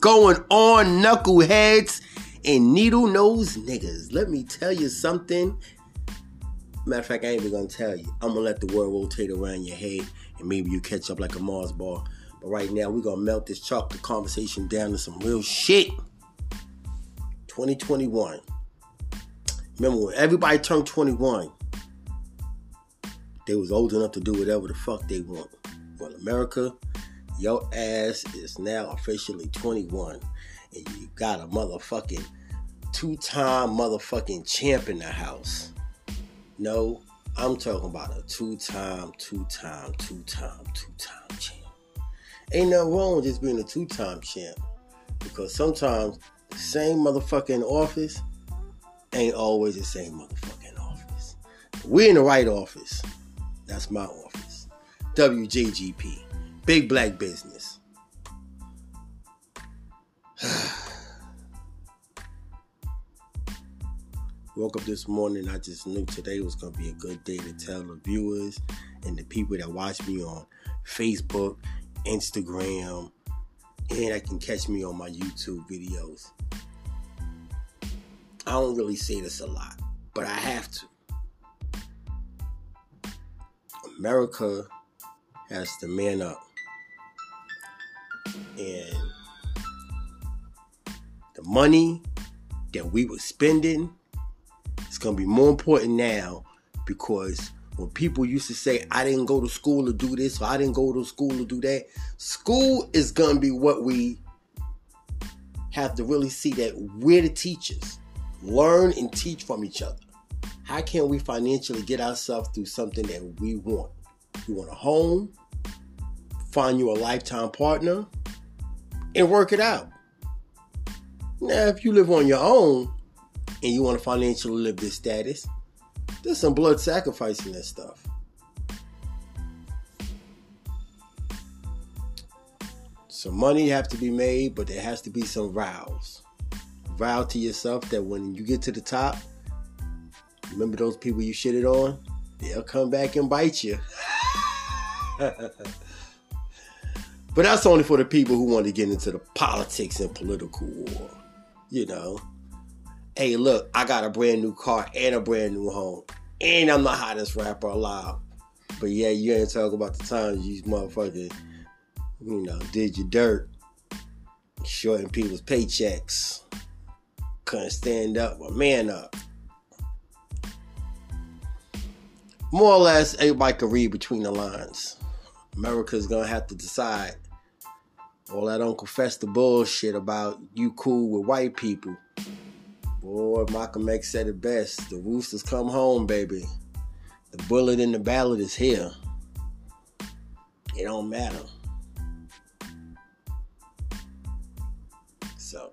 going on, knuckleheads and needle nose niggas? Let me tell you something. Matter of fact, I ain't even gonna tell you. I'm gonna let the world rotate around your head and maybe you catch up like a Mars bar. But right now, we're gonna melt this chocolate conversation down to some real shit. 2021. Remember when everybody turned 21, they was old enough to do whatever the fuck they want. Well, America, your ass is now officially 21, and you got a motherfucking two-time motherfucking champ in the house. No, I'm talking about a two-time, two-time, two-time, two-time champ. Ain't nothing wrong with just being a two-time champ, because sometimes the same motherfucking office ain't always the same motherfucking office. We're in the right office. That's my office. WJGP. Big black business. Woke up this morning, I just knew today was going to be a good day to tell the viewers and the people that watch me on Facebook, Instagram, and that can catch me on my YouTube videos. I don't really say this a lot, but I have to. America has to man up. And the money that we were spending is going to be more important now because when people used to say, I didn't go to school to do this or I didn't go to school to do that, school is going to be what we have to really see that we're the teachers. Learn and teach from each other. How can we financially get ourselves through something that we want? You want a home, find you a lifetime partner, and work it out. Now, if you live on your own and you want to financially live this status, there's some blood sacrifice in this stuff. Some money have to be made, but there has to be some vows. Vow to yourself that when you get to the top, remember those people you shitted on? They'll come back and bite you. but that's only for the people who want to get into the politics and political war. You know, hey, look, I got a brand new car and a brand new home, and I'm the hottest rapper alive. But yeah, you ain't talking about the times you motherfucker, you know, did your dirt, shorting people's paychecks, couldn't stand up or man up. More or less, everybody can read between the lines. America's gonna have to decide all that Uncle Fester bullshit about you cool with white people. Boy, Malcolm X said it best. The roosters come home, baby. The bullet in the ballot is here. It don't matter. So,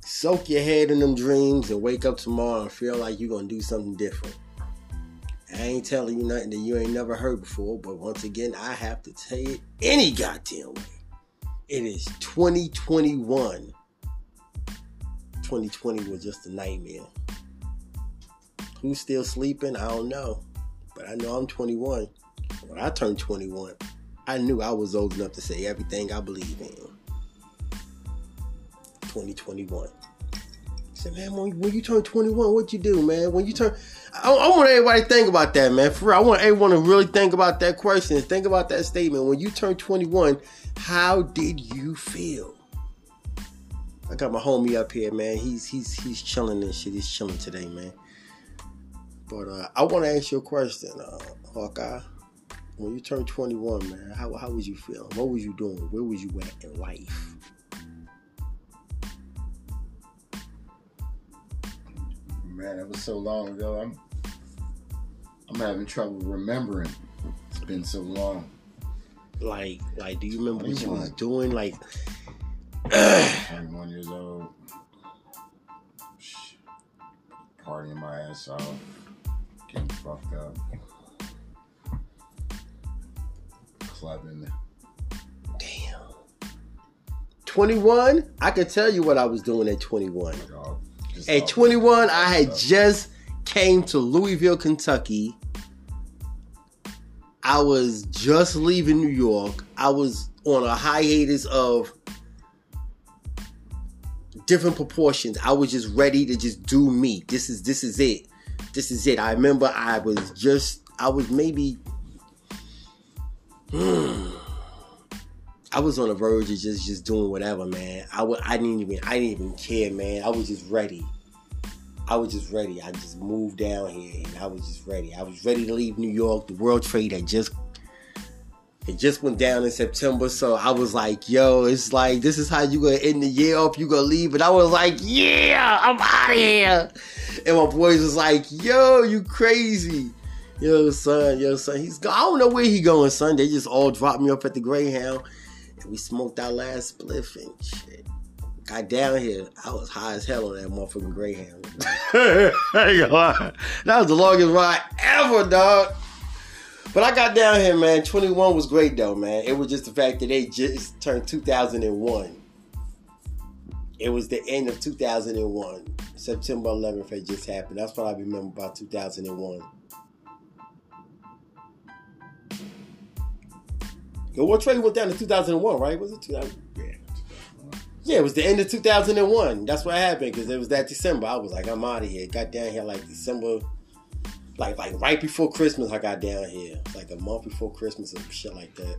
soak your head in them dreams and wake up tomorrow and feel like you're gonna do something different. I ain't telling you nothing that you ain't never heard before, but once again, I have to tell you any goddamn way. It is 2021. 2020 was just a nightmare. Who's still sleeping? I don't know. But I know I'm 21. When I turned 21, I knew I was old enough to say everything I believe in. 2021. I said, man, when you turn 21, what you do, man? When you turn, I, I, want everybody to think about that, man. For real, I want everyone to really think about that question. Think about that statement. When you turn 21, how did you feel? I got my homie up here, man. He's he's he's chilling and shit. He's chilling today, man. But uh, I want to ask you a question, uh, Hawkeye. When you turned 21, man, how how was you feeling? What was you doing? Where was you at in life? Man, it was so long ago. I'm I'm having trouble remembering. It's been so long. Like, like, do you remember what you was doing? Like, 21 years old, partying my ass off, getting fucked up, clubbing. Damn. 21? I can tell you what I was doing at 21. At 21, I had just came to Louisville, Kentucky. I was just leaving New York. I was on a hiatus of different proportions. I was just ready to just do me. This is this is it. This is it. I remember I was just I was maybe hmm, I was on the verge of just just doing whatever, man. I w- I didn't even I didn't even care, man. I was just ready. I was just ready. I just moved down here and I was just ready. I was ready to leave New York. The World Trade had just it just went down in September, so I was like, "Yo, it's like this is how you gonna end the year off. You gonna leave?" And I was like, "Yeah, I'm out of here." And my boys was like, "Yo, you crazy." Yo, son, yo, son, he's gone. I don't know where he going, son. They just all dropped me off at the Greyhound, and we smoked our last spliff and shit. Got down here, I was high as hell on that motherfucking Greyhound. Ain't gonna lie. That was the longest ride ever, dog. But I got down here, man. 21 was great, though, man. It was just the fact that they just turned 2001. It was the end of 2001. September 11th had just happened. That's what I remember about 2001. The World Trade went down in 2001, right? Was it 2000? Yeah. Yeah, it was the end of 2001. That's what happened because it was that December. I was like, I'm out of here. Got down here like December like like right before Christmas I got down here. Like a month before Christmas or shit like that.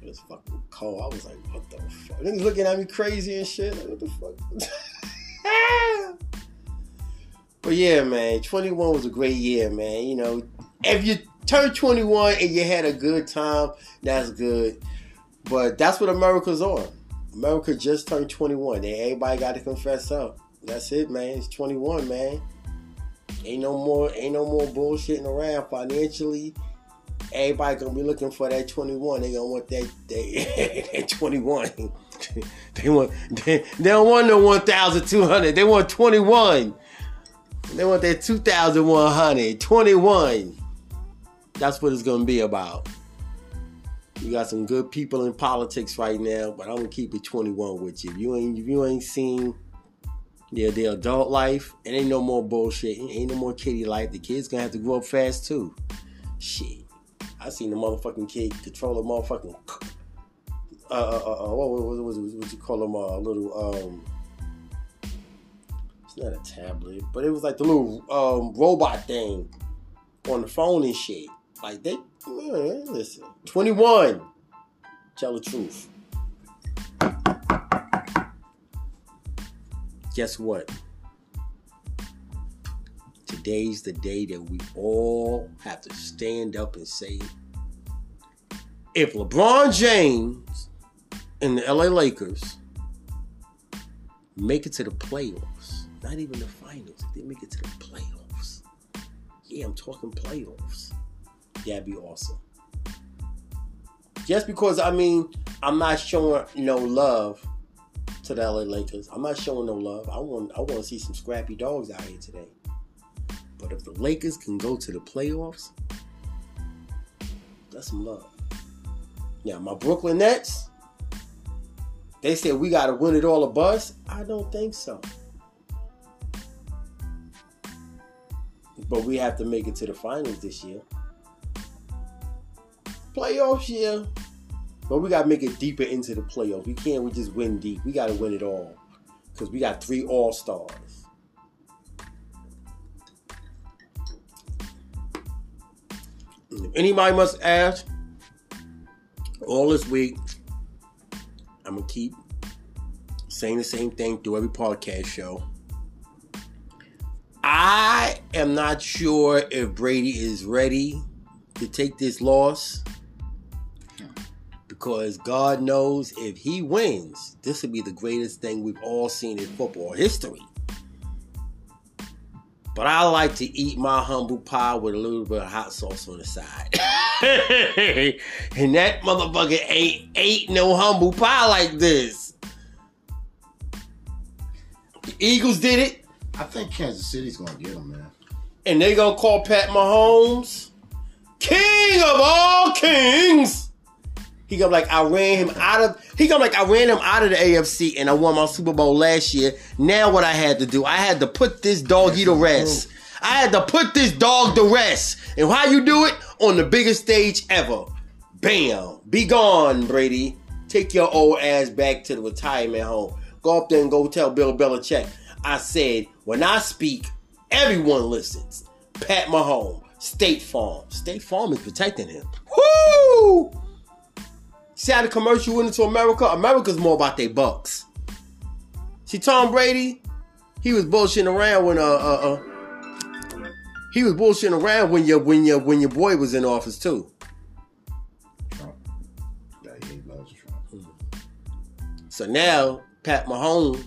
It was fucking cold. I was like, what the fuck? Niggas looking at me crazy and shit. Like, what the fuck? but yeah, man, 21 was a great year, man. You know, you turned 21 and you had a good time, that's good. But that's what America's on. America just turned 21. And everybody got to confess up. That's it, man. It's 21, man. Ain't no more, ain't no more bullshitting around financially. Everybody gonna be looking for that 21. They gonna want that, that, that 21. they want, they, they don't want no 1,200. They want 21. They want that 2,100. 21. That's what it's gonna be about. You got some good people in politics right now, but I'm gonna keep it 21 with you. If you ain't, if you ain't seen their, their adult life. It ain't no more bullshit. It ain't no more kiddie life. The kids gonna have to grow up fast too. Shit. I seen the motherfucking kid control a motherfucking uh, uh, uh, uh what, what, what, what, what you call them? A uh, little um, it's not a tablet, but it was like the little um robot thing on the phone and shit. Like they, man, listen, twenty one. Tell the truth. guess what? Today's the day that we all have to stand up and say, if LeBron James and the LA Lakers make it to the playoffs, not even the finals, if they make it to the playoffs, yeah, I'm talking playoffs, that'd be awesome. Just because, I mean, I'm not showing no love to the LA Lakers. I'm not showing no love. I want I want to see some scrappy dogs out here today. But if the Lakers can go to the playoffs, that's some love. Now my Brooklyn Nets, they said we got to win it all a bust. I don't think so. But we have to make it to the finals this year. Playoffs, yeah. But we gotta make it deeper into the playoffs. We can't we just win deep. We gotta win it all. Because we got three all stars. Anybody must ask, all this week, I'm gonna keep saying the same thing through every podcast show. I am not sure if Brady is ready to take this loss because God knows if he wins, this will be the greatest thing we've all seen in football history. But I like to eat my humble pie with a little bit of hot sauce on the side. and that motherfucker ain't ate no humble pie like this. The Eagles did it. I think Kansas City's gonna get them, man. And they gonna call Pat Mahomes King of all kings. He go like I ran him out of he go like I ran him out of the AFC and I won my Super Bowl last year. Now what I had to do, I had to put this doggy to rest. I had to put this dog to rest. And how you do it? On the biggest stage ever. Bam! Be gone, Brady. Take your old ass back to the retirement home. Go up there and go tell Bill Belichick. I said, when I speak, everyone listens. Pat Mahomes, State Farm. State Farm is protecting him. Woo! See how the commercial went into America? America's more about their bucks. See, Tom Brady, he was bullshitting around when uh uh uh he was bullshitting around when your when your when your boy was in office too. Trump. Yeah, he loves Trump. So now Pat Mahomes,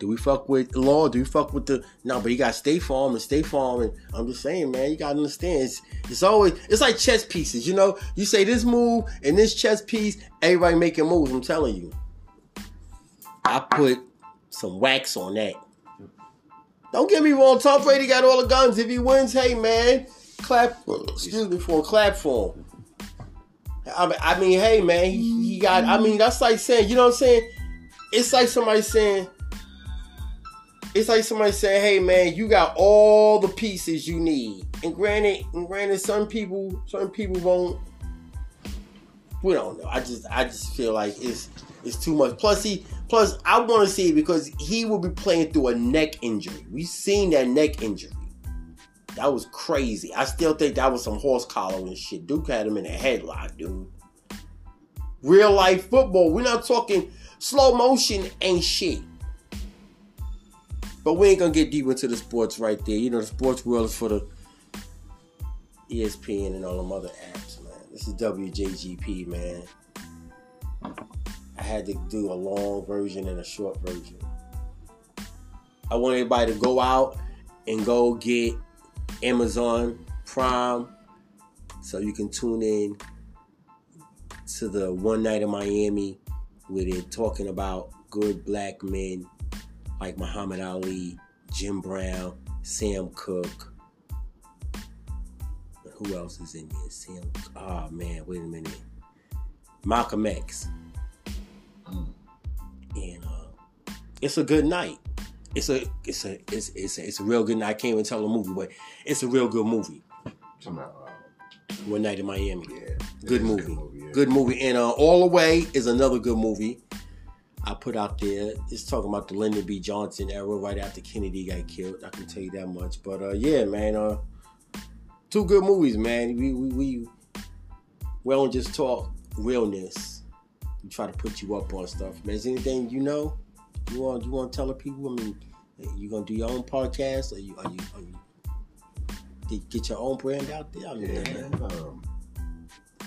do we fuck with law? Do we fuck with the no? But you got State Farm and State Farm, and I'm just saying, man, you gotta understand. It's, it's always it's like chess pieces, you know. You say this move and this chess piece, everybody making moves. I'm telling you, I put some wax on that. Don't get me wrong, Tom Brady got all the guns. If he wins, hey man, clap. Excuse me for a clap for him. I mean, I mean, hey man, he, he got. I mean, that's like saying, you know what I'm saying? It's like somebody saying, it's like somebody saying, hey man, you got all the pieces you need. And granted, and granted, some people, some people won't. We don't know. I just, I just feel like it's, it's too much. Plus, he, plus, I want to see because he will be playing through a neck injury. We've seen that neck injury. That was crazy. I still think that was some horse collar and shit. Duke had him in a headlock, dude. Real life football. We're not talking slow motion ain't shit. But we ain't gonna get deep into the sports right there. You know, the sports world is for the ESPN and all them other apps, man. This is WJGP, man. I had to do a long version and a short version. I want everybody to go out and go get Amazon Prime so you can tune in to the One Night in Miami where they're talking about good black men like Muhammad Ali, Jim Brown, Sam Cooke. Who else is in there? Sam. Oh man, wait a minute. Malcolm X. Mm. And uh, it's a good night. It's a it's a it's it's a, it's a real good night. I can't even tell a movie, but it's a real good movie. About, uh, One Night in Miami. yeah. Good is a movie. yeah. Good movie. And uh, All the Way is another good movie I put out there. It's talking about the Lyndon B. Johnson era right after Kennedy got killed. I can tell you that much. But uh, yeah, man, uh, two good movies, man. We we we, we don't just talk realness. We try to put you up on stuff. Man, is anything you know? You want you want to tell the people? I mean, you gonna do your own podcast, or you are you, are you get- your own brand out there? I mean, Yeah, man. Um,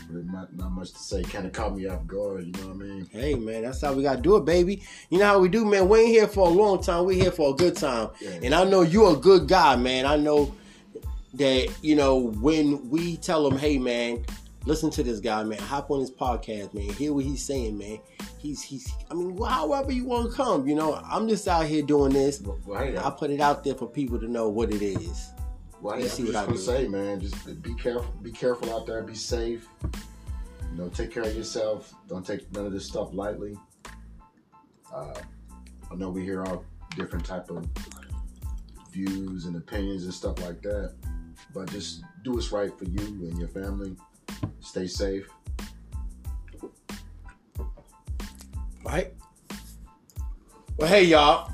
not, not much to say. Kind of caught me off guard. You know what I mean? Hey man, that's how we gotta do it, baby. You know how we do, man. We ain't here for a long time. We here for a good time. Yeah. And I know you're a good guy, man. I know that you know when we tell him, hey man, listen to this guy, man. Hop on his podcast, man. Hear what he's saying, man. He's he's. I mean, however you want to come, you know. I'm just out here doing this. Well, I put it out there for people to know what it is. Well, You hey, see I'm what I just gonna do. say, man, just be careful. Be careful out there. Be safe. You know, take care of yourself. Don't take none of this stuff lightly. Uh, I know we hear all different type of views and opinions and stuff like that, but just do what's right for you and your family. Stay safe. Right? Well, hey, y'all.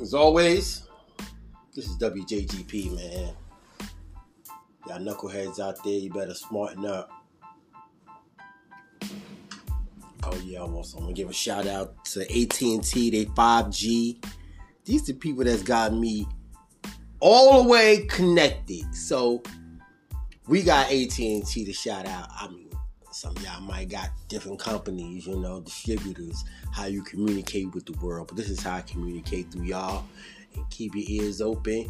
As always, this is WJGP, man. Y'all knuckleheads out there, you better smarten up. Oh yeah, I'm gonna give a shout out to AT&T, they 5G. These are people that's got me all the way connected. So we got AT&T to shout out. I mean, some y'all might got different companies, you know, distributors, how you communicate with the world. But this is how I communicate through y'all. And keep your ears open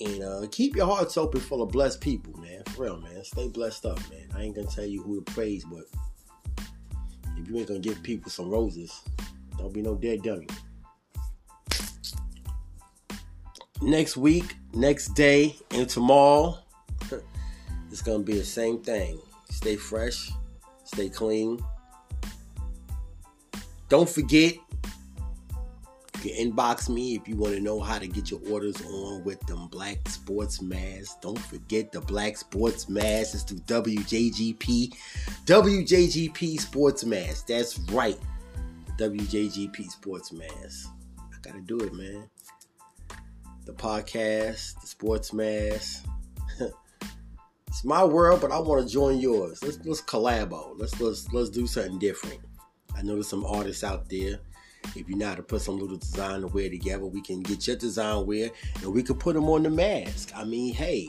and uh, keep your hearts open full of blessed people, man. For real, man. Stay blessed up, man. I ain't gonna tell you who to praise, but if you ain't gonna give people some roses, don't be no dead dummy. Next week, next day, and tomorrow, it's gonna be the same thing. Stay fresh, stay clean. Don't forget, inbox me if you want to know how to get your orders on with them black sports masks. Don't forget the black sports masks is through WJGP. WJGP sports mask. That's right. WJGP sports mask. I gotta do it, man. The podcast, the sports mask. it's my world, but I want to join yours. Let's let's collabo. Let's let's let's do something different. I know there's some artists out there. If you know how to put some little design to wear together, we can get your design wear and we can put them on the mask. I mean, hey,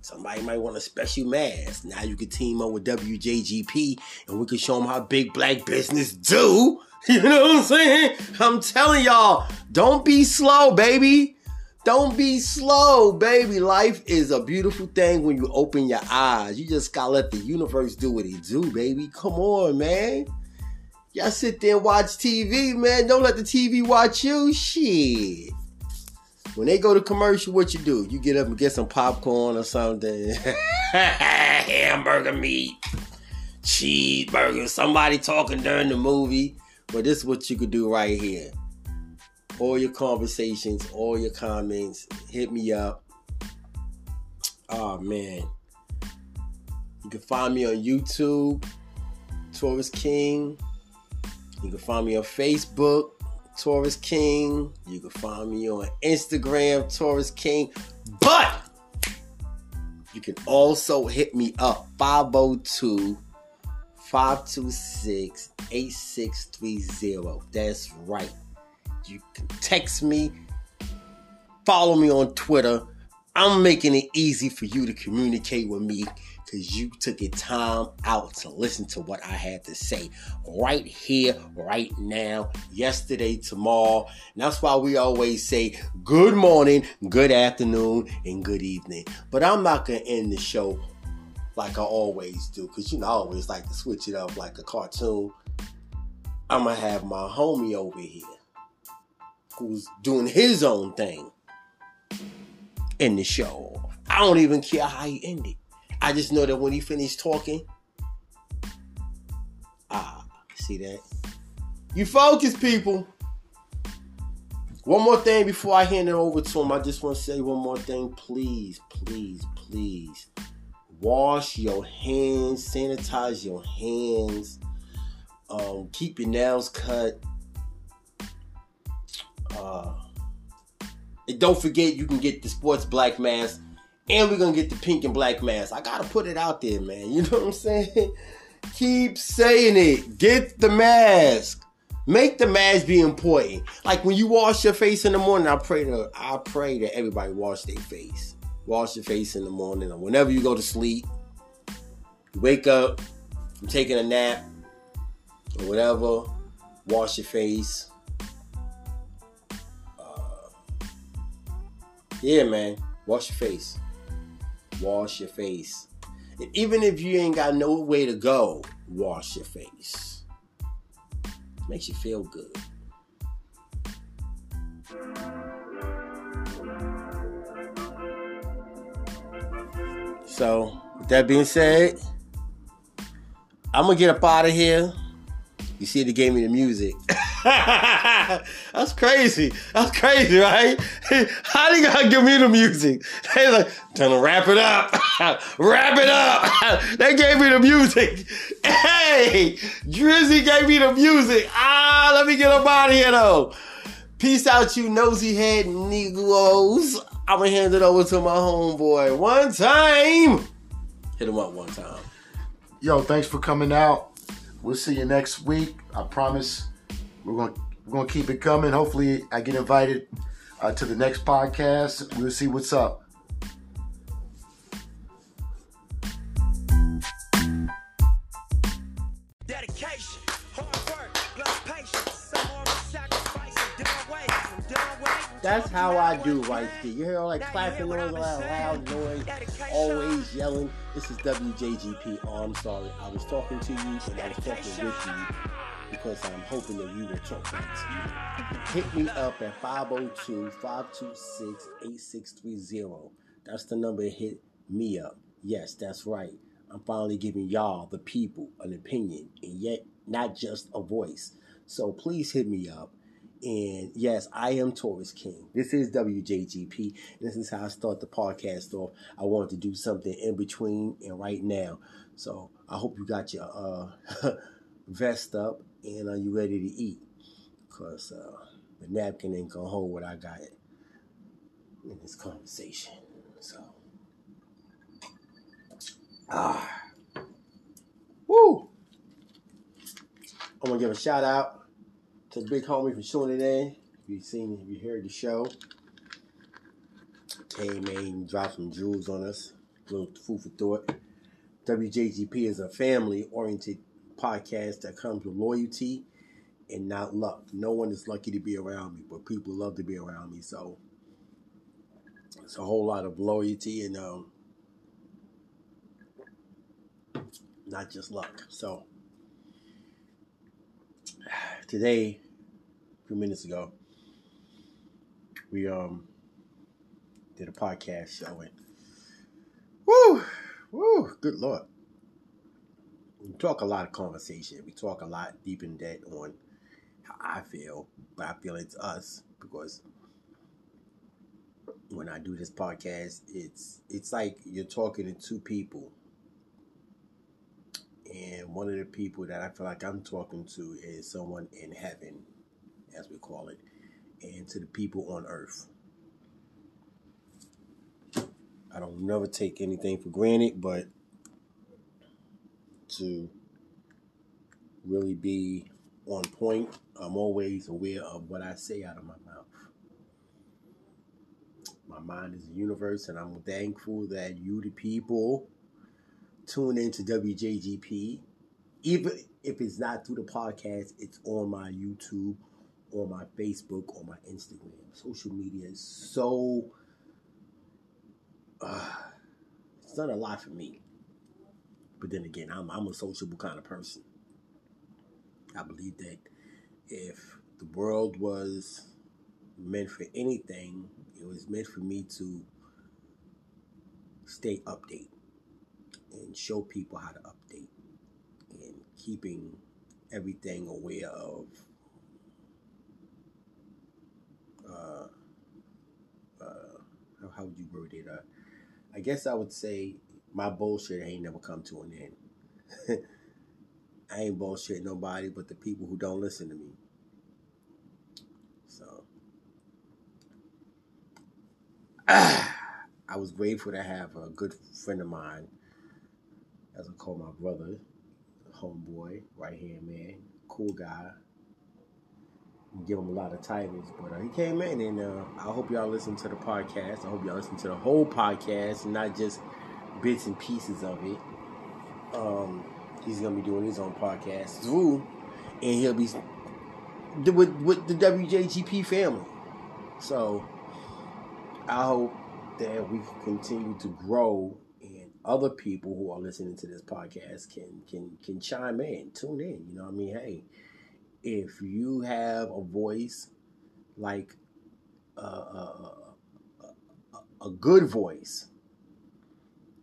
somebody might want a special mask. Now you can team up with WJGP and we can show them how big black business do. You know what I'm saying? I'm telling y'all, don't be slow, baby. Don't be slow, baby. Life is a beautiful thing when you open your eyes. You just gotta let the universe do what it do, baby. Come on, man. Y'all sit there and watch TV, man. Don't let the TV watch you. Shit. When they go to commercial, what you do? You get up and get some popcorn or something. Hamburger meat, cheeseburger, somebody talking during the movie. But this is what you could do right here. All your conversations, all your comments, hit me up. Oh man. You can find me on YouTube, Taurus King. You can find me on Facebook, Taurus King. You can find me on Instagram, Taurus King. But you can also hit me up 502 526 8630. That's right. You can text me, follow me on Twitter. I'm making it easy for you to communicate with me because you took your time out to listen to what I had to say right here, right now, yesterday, tomorrow. And that's why we always say good morning, good afternoon, and good evening. But I'm not going to end the show like I always do because you know I always like to switch it up like a cartoon. I'm going to have my homie over here who's doing his own thing in the show. I don't even care how he ended. I just know that when he finished talking, ah, see that? You focus, people. One more thing before I hand it over to him. I just want to say one more thing. Please, please, please. Wash your hands, sanitize your hands, um, keep your nails cut. Uh, and don't forget, you can get the sports black mask and we're gonna get the pink and black mask. I gotta put it out there, man. You know what I'm saying? Keep saying it. Get the mask. Make the mask be important. Like when you wash your face in the morning, I pray to I pray that everybody wash their face. Wash your face in the morning or whenever you go to sleep. You wake up from taking a nap or whatever. Wash your face. Uh, yeah, man. Wash your face wash your face. And even if you ain't got no way to go, wash your face. Makes you feel good. So, with that being said, I'm gonna get up out of here. You see, they gave me the music. That's crazy. That's crazy, right? How do gotta give me the music? They like, trying to wrap it up. wrap it up. they gave me the music. Hey, Drizzy gave me the music. Ah, let me get up out of here though. Peace out, you nosy head Negroes. I'm gonna hand it over to my homeboy one time. Hit him up one time. Yo, thanks for coming out. We'll see you next week. I promise we're gonna we're gonna keep it coming. Hopefully, I get invited uh, to the next podcast. We'll see what's up. Dedication, hard work, plus patience. That's how I do right there. You hear all that clapping noise, all that loud noise, always yelling. This is WJGP. Oh, I'm sorry. I was talking to you and I was talking with you because I'm hoping that you will talk back to me. Hit me up at 502 526 8630. That's the number to hit me up. Yes, that's right. I'm finally giving y'all, the people, an opinion and yet not just a voice. So please hit me up. And yes, I am Taurus King. This is WJGP. This is how I start the podcast off. I wanted to do something in between and right now. So I hope you got your uh, vest up and are you ready to eat? Because uh, the napkin ain't to hold what I got in this conversation. So, ah, woo! I'm to give a shout out to big homie for tuning in. If you've seen, if you heard the show, came in, dropped some jewels on us. A little food for thought. WJGP is a family oriented podcast that comes with loyalty and not luck. No one is lucky to be around me, but people love to be around me. So it's a whole lot of loyalty and um, not just luck. So today a few minutes ago, we um did a podcast show and woo, woo, good lord. Talk a lot of conversation. We talk a lot deep in depth on how I feel, but I feel it's us because when I do this podcast, it's it's like you're talking to two people. And one of the people that I feel like I'm talking to is someone in heaven as we call it, and to the people on earth. I don't never take anything for granted, but to really be on point, I'm always aware of what I say out of my mouth. My mind is a universe, and I'm thankful that you, the people, tune into WJGP. Even if it's not through the podcast, it's on my YouTube on my Facebook, on my Instagram. Social media is so. Uh, it's done a lot for me. But then again, I'm, I'm a sociable kind of person. I believe that if the world was meant for anything, it was meant for me to stay update and show people how to update and keeping everything aware of uh, uh, how would you word it? Uh, I guess I would say my bullshit ain't never come to an end. I ain't bullshit nobody but the people who don't listen to me. So I was grateful to have a good friend of mine, as I call my brother, homeboy, right hand man, cool guy, give him a lot of titles, but uh, he came in, and uh, I hope y'all listen to the podcast. I hope y'all listen to the whole podcast, not just bits and pieces of it. Um, he's gonna be doing his own podcast and he'll be with with the WJGP family. So I hope that we can continue to grow, and other people who are listening to this podcast can can can chime in, tune in. You know, what I mean, hey if you have a voice like a, a, a, a good voice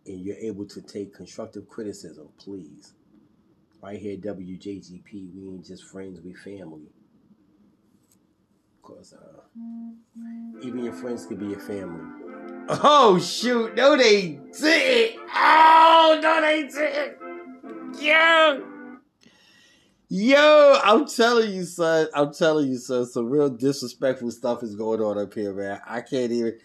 and you're able to take constructive criticism, please. Right here, WJGP, we ain't just friends, we family. Because uh, even your friends could be your family. Oh, shoot. No, they didn't. Oh, no, they didn't. Yeah. Yo, I'm telling you, son. I'm telling you, son. Some real disrespectful stuff is going on up here, man. I can't even.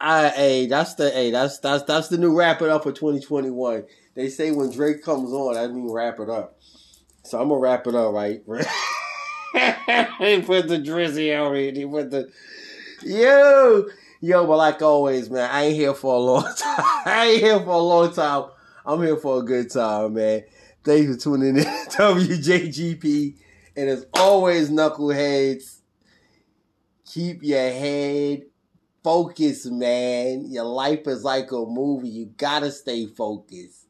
I hey, that's the hey, that's that's that's the new wrap it up for 2021. They say when Drake comes on, I mean wrap it up. So I'm gonna wrap it up, right? he put the drizzy on it. He put the yo, yo. But like always, man, I ain't here for a long time. I ain't here for a long time. I'm here for a good time, man. Thanks for tuning in WJGP. And as always, knuckleheads, keep your head focused, man. Your life is like a movie. You gotta stay focused.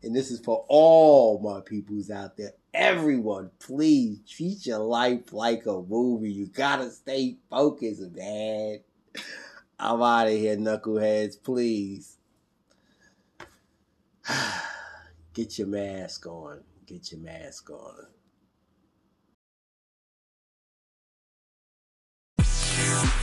And this is for all my peoples out there. Everyone, please treat your life like a movie. You gotta stay focused, man. I'm out of here, knuckleheads. Please. Get your mask on. Get your mask on. Yeah.